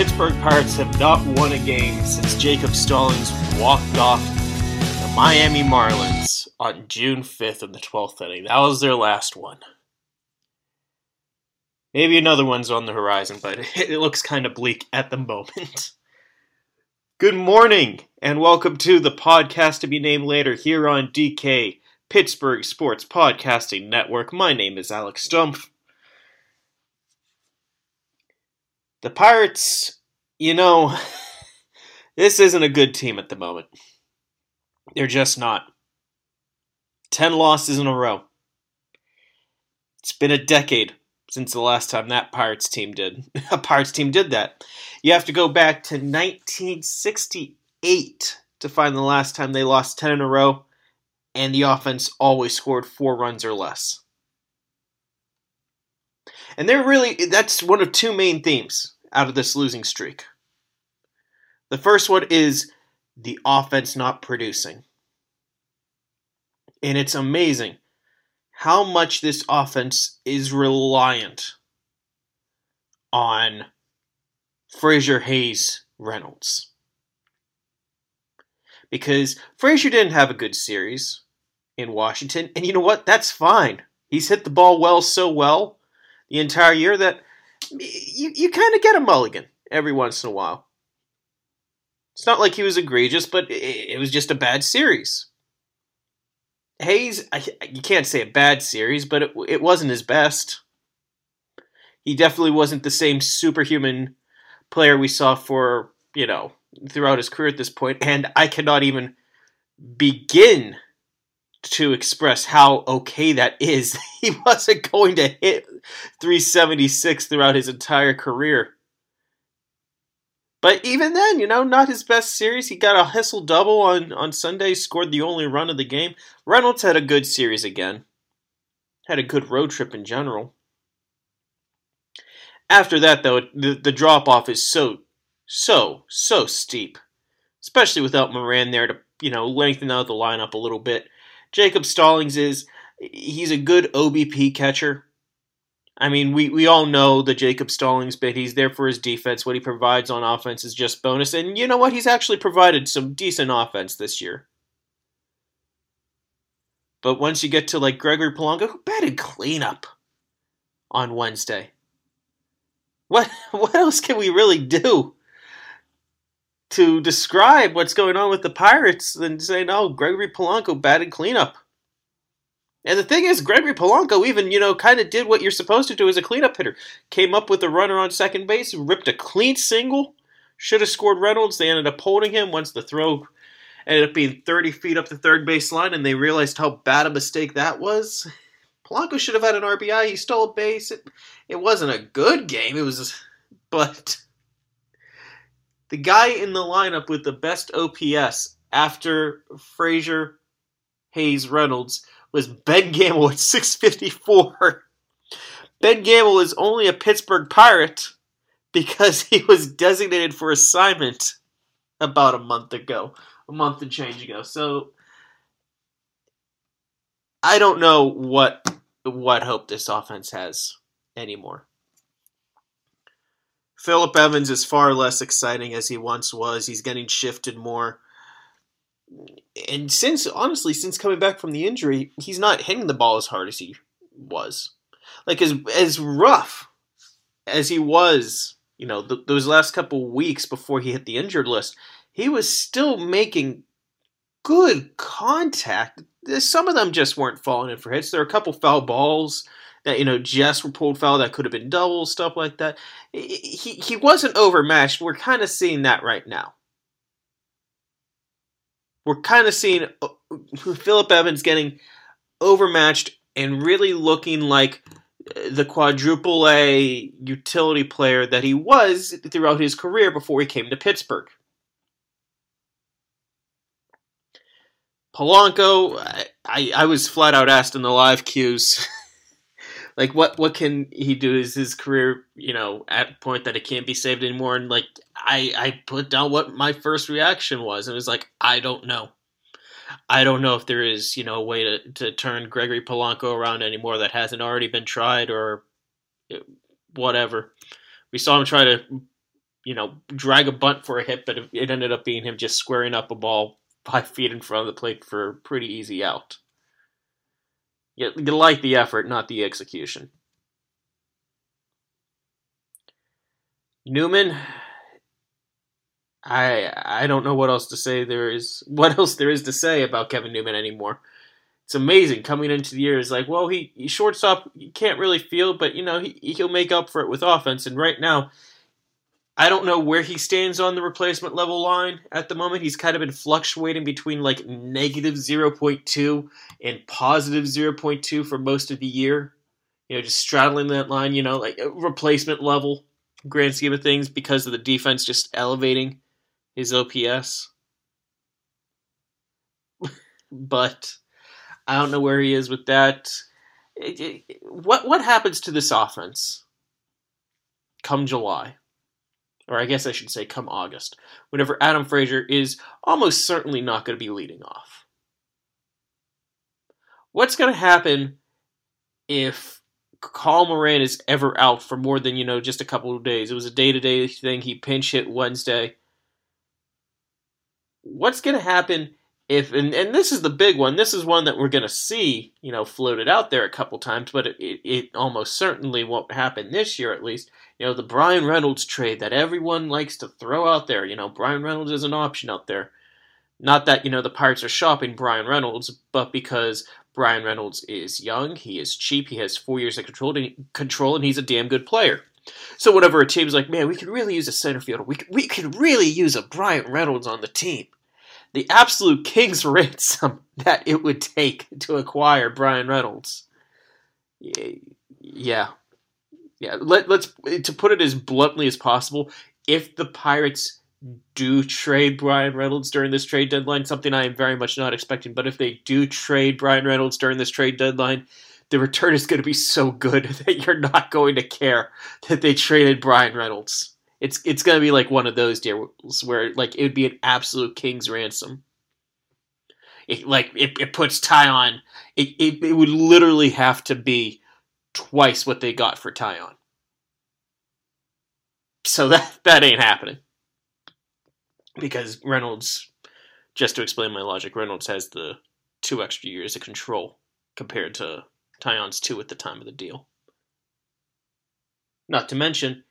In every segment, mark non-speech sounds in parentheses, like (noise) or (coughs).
Pittsburgh Pirates have not won a game since Jacob Stallings walked off the Miami Marlins on June 5th in the 12th inning. That was their last one. Maybe another one's on the horizon, but (laughs) it looks kind of bleak at the moment. Good morning, and welcome to the podcast to be named later here on DK Pittsburgh Sports Podcasting Network. My name is Alex Stumpf. The Pirates, you know, (laughs) this isn't a good team at the moment. They're just not. 10 losses in a row. It's been a decade since the last time that Pirates team did. (laughs) a Pirates team did that. You have to go back to 1968 to find the last time they lost 10 in a row, and the offense always scored four runs or less. And they're really, that's one of two main themes out of this losing streak. The first one is the offense not producing. And it's amazing how much this offense is reliant on Frazier Hayes Reynolds. Because Frazier didn't have a good series in Washington, and you know what? That's fine. He's hit the ball well so well the entire year that you, you kind of get a mulligan every once in a while. It's not like he was egregious, but it, it was just a bad series. Hayes, I, you can't say a bad series, but it, it wasn't his best. He definitely wasn't the same superhuman player we saw for, you know, throughout his career at this point, and I cannot even begin to express how okay that is. (laughs) He wasn't going to hit 376 throughout his entire career. But even then, you know, not his best series. He got a hustle double on, on Sunday, scored the only run of the game. Reynolds had a good series again. Had a good road trip in general. After that, though, the, the drop off is so, so, so steep. Especially without Moran there to, you know, lengthen out the lineup a little bit. Jacob Stallings is, he's a good OBP catcher I mean, we, we all know the Jacob Stallings bit. He's there for his defense. What he provides on offense is just bonus. And you know what? He's actually provided some decent offense this year. But once you get to like Gregory Polanco, who batted cleanup on Wednesday, what (laughs) what else can we really do to describe what's going on with the Pirates than say no? Oh, Gregory Polanco batted cleanup. And the thing is, Gregory Polanco even, you know, kind of did what you're supposed to do as a cleanup hitter. Came up with a runner on second base, ripped a clean single, should have scored Reynolds. They ended up holding him once the throw ended up being 30 feet up the third base line, and they realized how bad a mistake that was. Polanco should have had an RBI. He stole a base. It, it wasn't a good game. It was, but the guy in the lineup with the best OPS after Frazier, Hayes, Reynolds was Ben Gamel at 654. Ben Gamel is only a Pittsburgh Pirate because he was designated for assignment about a month ago, a month and change ago. So I don't know what what hope this offense has anymore. Phillip Evans is far less exciting as he once was. He's getting shifted more and since honestly, since coming back from the injury, he's not hitting the ball as hard as he was. Like as as rough as he was, you know, th- those last couple weeks before he hit the injured list, he was still making good contact. Some of them just weren't falling in for hits. There are a couple foul balls that you know just were pulled foul that could have been doubles, stuff like that. He he wasn't overmatched. We're kind of seeing that right now we're kind of seeing Philip Evans getting overmatched and really looking like uh, the quadruple A utility player that he was throughout his career before he came to Pittsburgh. Polanco, I, I was flat out asked in the live cues, (laughs) like what what can he do? Is his career, you know, at a point that it can't be saved anymore? And like I I put down what my first reaction was, it was like I don't know. I don't know if there is, you know, a way to, to turn Gregory Polanco around anymore that hasn't already been tried or eh, whatever. We saw him try to, you know, drag a bunt for a hit, but it ended up being him just squaring up a ball five feet in front of the plate for a pretty easy out. You, you like the effort, not the execution. Newman, I I don't know what else to say. There is (laughs) what else there is to say about Kevin Newman anymore. It's amazing coming into the year. Is like, well, he, he shortstop, you can't really feel, but you know he he'll make up for it with offense. And right now, I don't know where he stands on the replacement level line at the moment. He's kind of been fluctuating between like negative 0.2 and positive 0.2 for most of the year. You know, just straddling that line, you know, like uh, replacement level, grand scheme of things, because of the defense just elevating his OPS. (laughs) but I don't know where he is with that. What what happens to this offense come July? Or I guess I should say come August, whenever Adam Frazier is almost certainly not going to be leading off. What's going to happen if Colin Moran is ever out for more than, you know, just a couple of days? It was a day to day thing. He pinch hit Wednesday. What's going to happen if and, and this is the big one this is one that we're going to see you know floated out there a couple times but it, it, it, almost certainly won't happen this year at least. You know the Bryan Reynolds trade that everyone likes to throw out there you know Bryan Reynolds is an option out there. Not that you know the pirates are shopping Bryan Reynolds but because Bryan Reynolds is young he is cheap he has four years of control, control and he's a damn good player. So whenever a team's like man we could really use a center fielder we could, we could really use a Bryan Reynolds on the team the absolute king's (laughs) ransom that it would take to acquire Bryan Reynolds. Yeah. Yeah, Let, let's to put it as bluntly as possible, if the Pirates do trade Bryan Reynolds during this trade deadline, something I am very much not expecting, but if they do trade Bryan Reynolds during this trade deadline, the return is going to be so good (laughs) that you're not going to care that they traded Bryan Reynolds. It's it's gonna be like one of those deals where like it would be an absolute king's ransom. It, like it, it puts Taillon. It, it it would literally have to be twice what they got for Taillon. So that that ain't happening. Because Reynolds, just to explain my logic, Reynolds has the two extra years of control compared to Taillon's two at the time of the deal. Not to mention,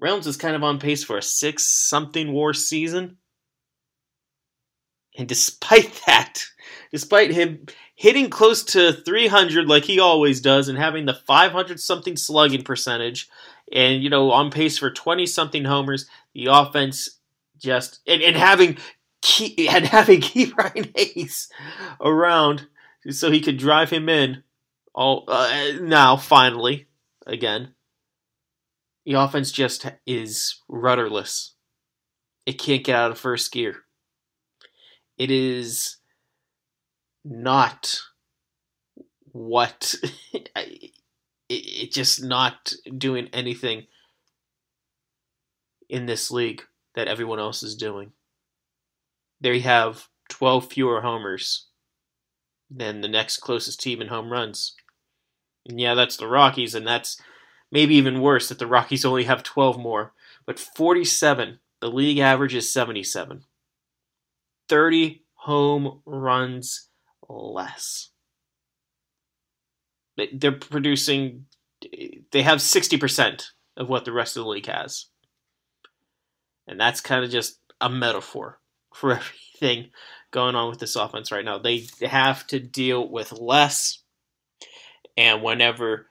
Reynolds is kind of on pace for a six something war season. And despite (laughs) that, despite him hitting close to 300 like he always does and having the 500 something slugging percentage and, you know, on pace for 20 something homers, the offense just, and, and having key, and (laughs) having Ke'Bryan Hayes (laughs) around so he could drive him in all uh, now finally again the offense just is rudderless. It can't get out of first gear. It is not what (laughs) it, just not doing anything in this league that everyone else is doing. They have 12 fewer homers than the next closest team in home runs. And yeah, that's the Rockies, and that's Maybe even worse that the Rockies only have 12 more, but 47. The league average is 77. 30 home runs less. They're producing, they have 60% of what the rest of the league has. And that's kind of just a metaphor for (laughs) everything going on with this offense right now. They have to deal with less. And whenever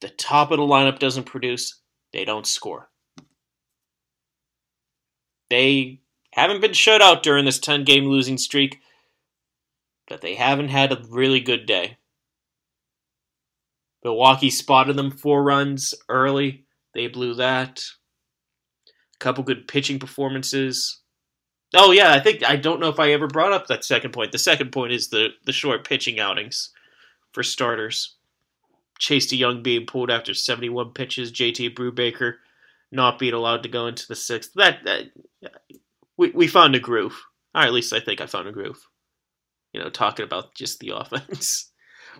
the top of the lineup doesn't produce, they don't score. They haven't been shut out during this 10 game losing streak, but they haven't had a really good day. Milwaukee spotted them four runs early. They blew that. A couple good pitching performances. Oh yeah, I think I don't know if I ever brought up that second point. The second point is the the short pitching outings for starters. Chase Jong being pulled after 71 pitches, JT Brubaker not being allowed to go into the sixth. That, that we, we found a groove. Or at least I think I found a groove. you know, talking about just the (laughs) offense.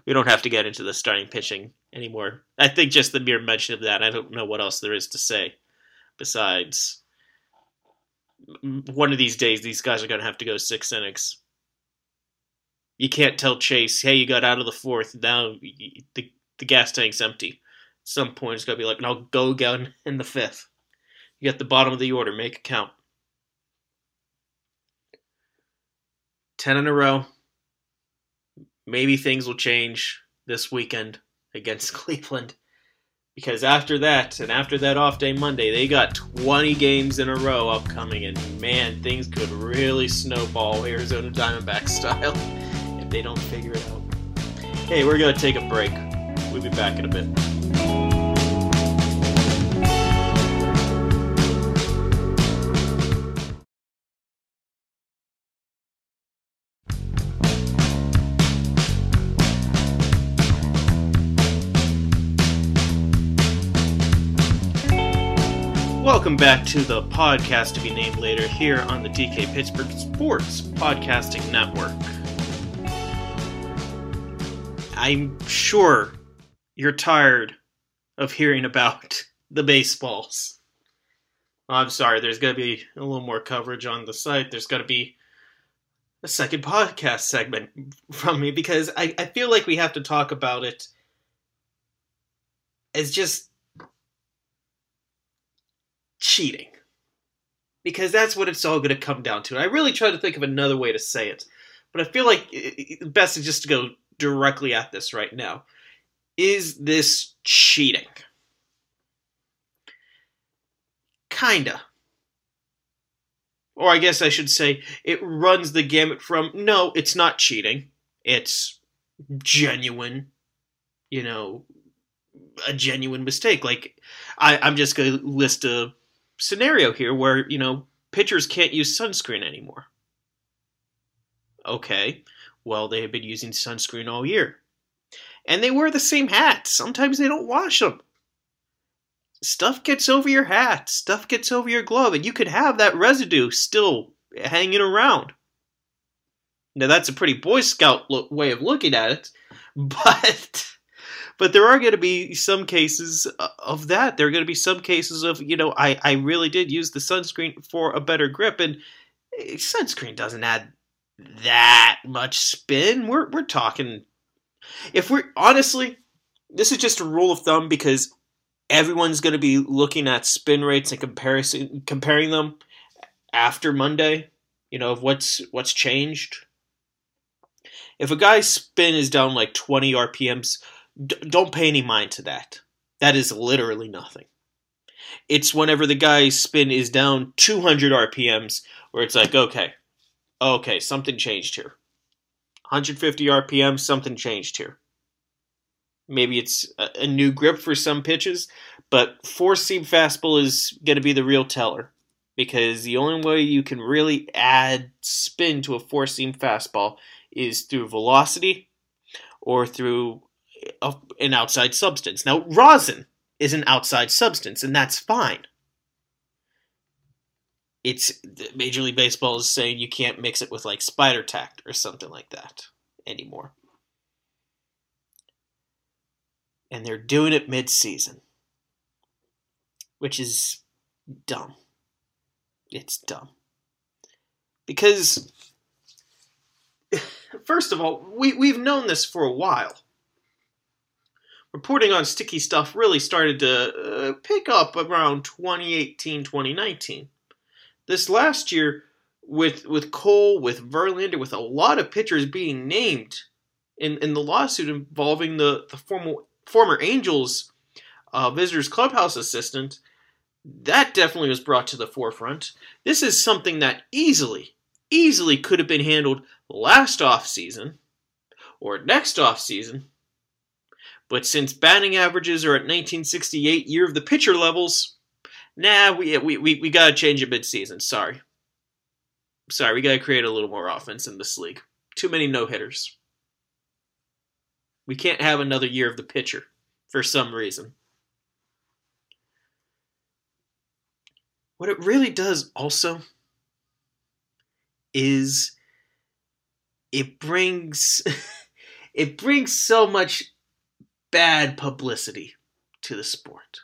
we don't have to get into the starting pitching anymore. I think just the mere mention of that, I don't know what else there is to say besides one of these days these guys are going to have to go six innings. You can't tell Chase, hey, you got out of the fourth, now the, the gas tank's empty. At some point, it's to be like, no, go again in the fifth. You got the bottom of the order, make it count. 10 in a row. Maybe things will change this weekend against (laughs) Cleveland. Because after that, and after that off day Monday, they got 20 games in a row upcoming, and man, things could really snowball Arizona Diamondback (laughs) style if they don't figure it out. Hey, we're going to take a break. We'll be back in a bit. Welcome back to the podcast to be named later here on the DK Pittsburgh Sports Podcasting Network. I'm sure you're tired of hearing about (laughs) the baseballs. I'm sorry, there's going to be a little more coverage on the site. There's going to be a second podcast segment (laughs) from me because I, I feel like we have to talk about it as just cheating. Because that's what it's all going to come down to. I really try to think of another way to say it, but I feel like the best is just to go directly at this right now. Is this cheating? Kinda. Or I guess I should say, it runs the gamut from no, it's not cheating. It's genuine, you know, a genuine mistake. Like, I, I'm just going to list a scenario here where, you know, pitchers can't use sunscreen anymore. Okay, well, they have been using sunscreen all year. And they wear the same hat. Sometimes they don't wash them. Stuff gets over your hat, stuff gets over your glove, and you could have that residue still hanging around. Now, that's a pretty Boy Scout look, way of looking at it, (laughs) but but there are going to be some cases uh, of that. There are going to be some cases of, you know, I, I really did use the sunscreen for a better grip, and eh, sunscreen doesn't add that much spin. We're, we're talking, if we're honestly, this is just a rule of thumb because everyone's going to be looking at spin rates and comparison, comparing them after Monday, you know, of what's what's changed. If a guy's spin is down like 20 RPMs, D- don't pay any mind to that. That is literally nothing. It's whenever the guy's spin is down 200 RPMs where it's like, okay, okay, something changed here. 150 RPM, something changed here. Maybe it's a, a new grip for some pitches, but four seam fastball is going to be the real teller because the only way you can really add spin to a four seam fastball is through velocity or through an outside substance. Now, rosin is an outside substance, and that's fine. It's Major League Baseball is saying you can't mix it with like spider tack or something like that anymore. And they're doing it mid season, which is dumb. It's dumb. Because, first of all, we, we've known this for a while reporting on sticky stuff really started to uh, pick up around 2018 2019 this last year with with cole with verlander with a lot of pitchers being named in, in the lawsuit involving the, the former former angels uh, visitors clubhouse assistant that definitely was brought to the forefront. This is something that easily easily could have been handled last off season or next off season but since batting averages are at 1968 year of the pitcher levels, nah, we we we, we gotta change it midseason. Sorry. Sorry, we gotta create a little more offense in this league. Too many no hitters. We can't have another year of the pitcher for some reason. What it really does also is it brings (laughs) it brings so much bad publicity to the sport.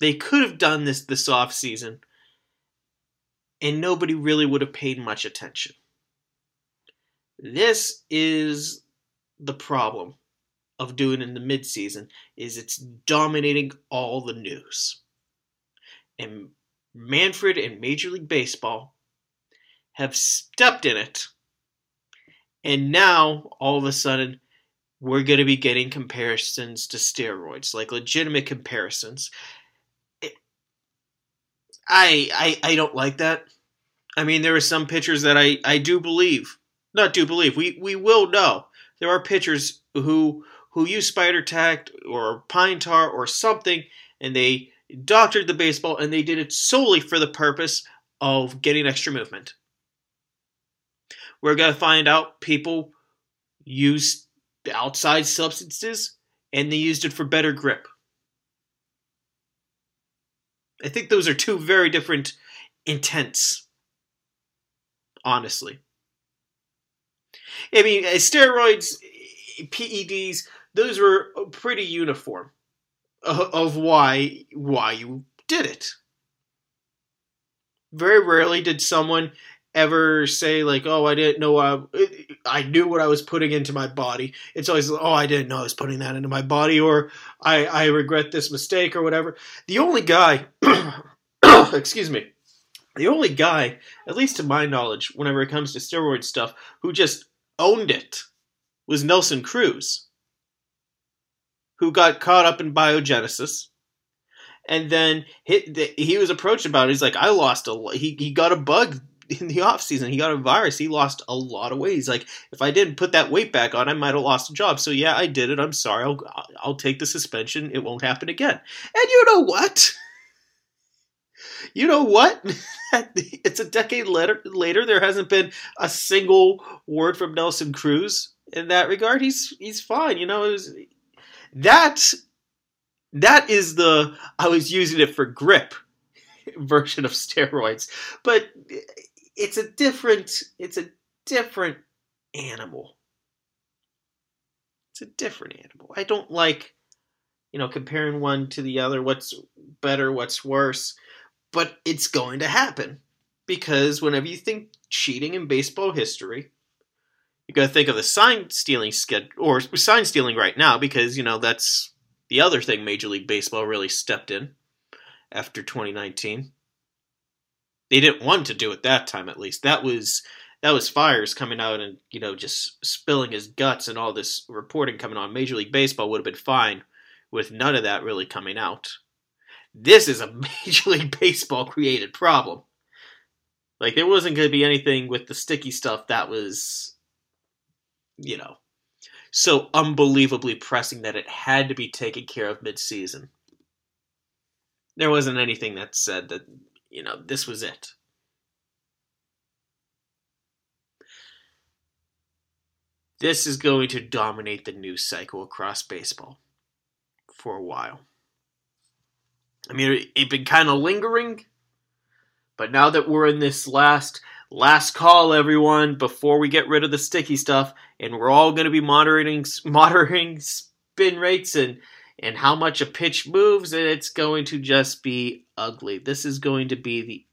They could have done this this off season and nobody really would have paid much attention. This is the problem of doing in the midseason is it's dominating all the news. And Manfred and Major League Baseball have stepped in it. And now all of a sudden we're going to be getting comparisons to steroids, like legitimate comparisons. I, I I don't like that. I mean, there are some pitchers that I, I do believe, not do believe. We we will know there are pitchers who who use spider tack or pine tar or something, and they doctored the baseball and they did it solely for the purpose of getting extra movement. We're gonna find out people use outside substances and they used it for better grip. I think those are two very different intents, honestly. I mean, uh, steroids, PEDs, those were pretty uniform of why why you did it. Very rarely did someone ever say like, "Oh, I didn't know I, I knew what I was putting into my body." It's always, "Oh, I didn't know I was putting that into my body," or "I I regret this mistake," or whatever. The only guy, (coughs) excuse me, the only guy, at least to my knowledge, whenever it comes to steroid stuff, who just owned it was Nelson Cruz, who got caught up in biogenesis and then he, he was approached about it. He's like, I lost a he he got a bug in the off season. He got a virus. He lost a lot of weight. He's like, if I didn't put that weight back on, I might have lost a job. So yeah, I did it. I'm sorry. I'll I'll take the suspension. It won't happen again. And you know what? You know what? (laughs) it's a decade later. Later, there hasn't been a single word from Nelson Cruz in that regard. He's he's fine. You know, was, that that is the I was using it for grip (laughs) version of steroids, but it's a different it's a different animal. It's a different animal. I don't like you know comparing one to the other what's better, what's worse, but it's going to happen because whenever you think cheating in baseball history, you got to think of the sign stealing skid or sign stealing right now because you know that's the other thing Major League Baseball really stepped in after 2019 they didn't want to do it that time at least. That was that was Fiers coming out and you know just spilling his guts and all this reporting coming on. Major League Baseball would have been fine with none of that really coming out. This is a (laughs) Major League Baseball created problem. Like there wasn't going to be anything with the sticky stuff that was, you know, so unbelievably pressing that it had to be taken care of mid-season. There wasn't anything that said that you know, this was it. This is going to dominate the news cycle across baseball for a while. I mean, it's been kind of lingering, but now that we're in this last last call, everyone, before we get rid of the sticky stuff, and we're all going to be monitoring (laughs) monitoring spin rates and and how much a pitch moves, and it's going to just be ugly. This is going to be the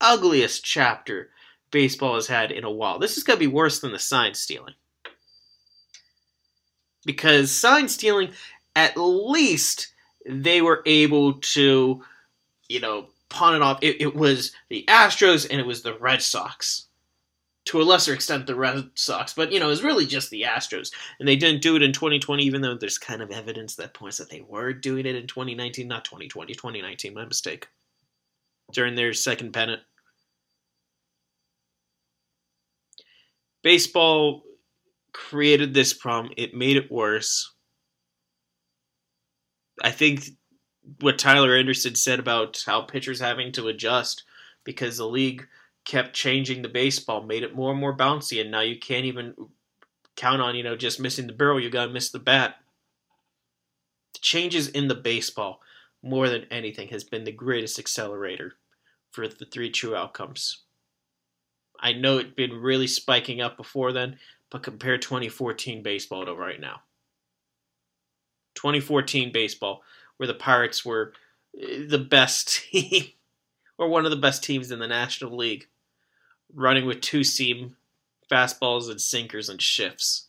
ugliest chapter baseball has had in a while. This is going to be worse than the sign stealing. Because sign stealing, at least they were able to, you know, pawn it off. It, it was the Astros and it was the Red Sox to a lesser extent the Red Sox, but you know, it's really just the Astros. And they didn't do it in 2020, even though there's kind of evidence that points that they were doing it in 2019, not 2020, 2019, my mistake. During their second pennant. Baseball created this problem, it made it worse. I think what Tyler Anderson said about how pitchers having to adjust because the league kept changing the baseball, made it more and more bouncy, and now you can't even count on, you know, just missing the barrel, you gotta miss the bat. The changes in the baseball, more than anything, has been the greatest accelerator for the three true outcomes. I know it'd been really spiking up before then, but compare 2014 baseball to right now. 2014 baseball, where the Pirates were eh, the best (laughs) team, or one of the best teams in the National League, running with two seam fastballs and sinkers and shifts.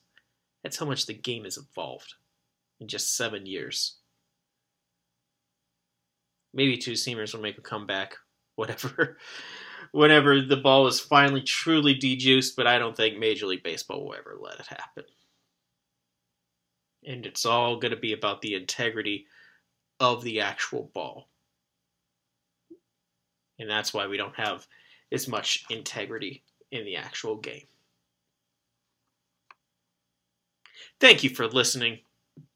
That's how much the game has evolved in just seven years. Maybe two seamers will make a comeback, (laughs) whatever. Whenever the ball is finally truly dejuiced, but I don't think Major League Baseball will ever let it happen. And it's all going to be about the integrity of the actual ball. And that's why we don't have as much integrity in the actual game. Thank you for listening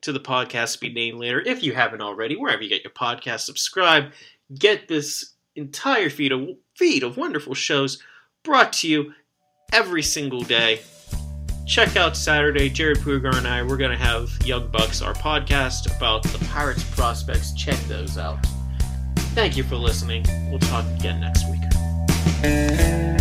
to the podcast Be Named Later. If you haven't already, wherever you get your podcast, subscribe. Get this entire feed of feed of wonderful shows brought to you every single day. Check out Saturday. Jared Pugar and I, we're going to have Young Bucks, our podcast about the Pirates prospects. Check those out. Thank you for listening. We'll talk again next week. Música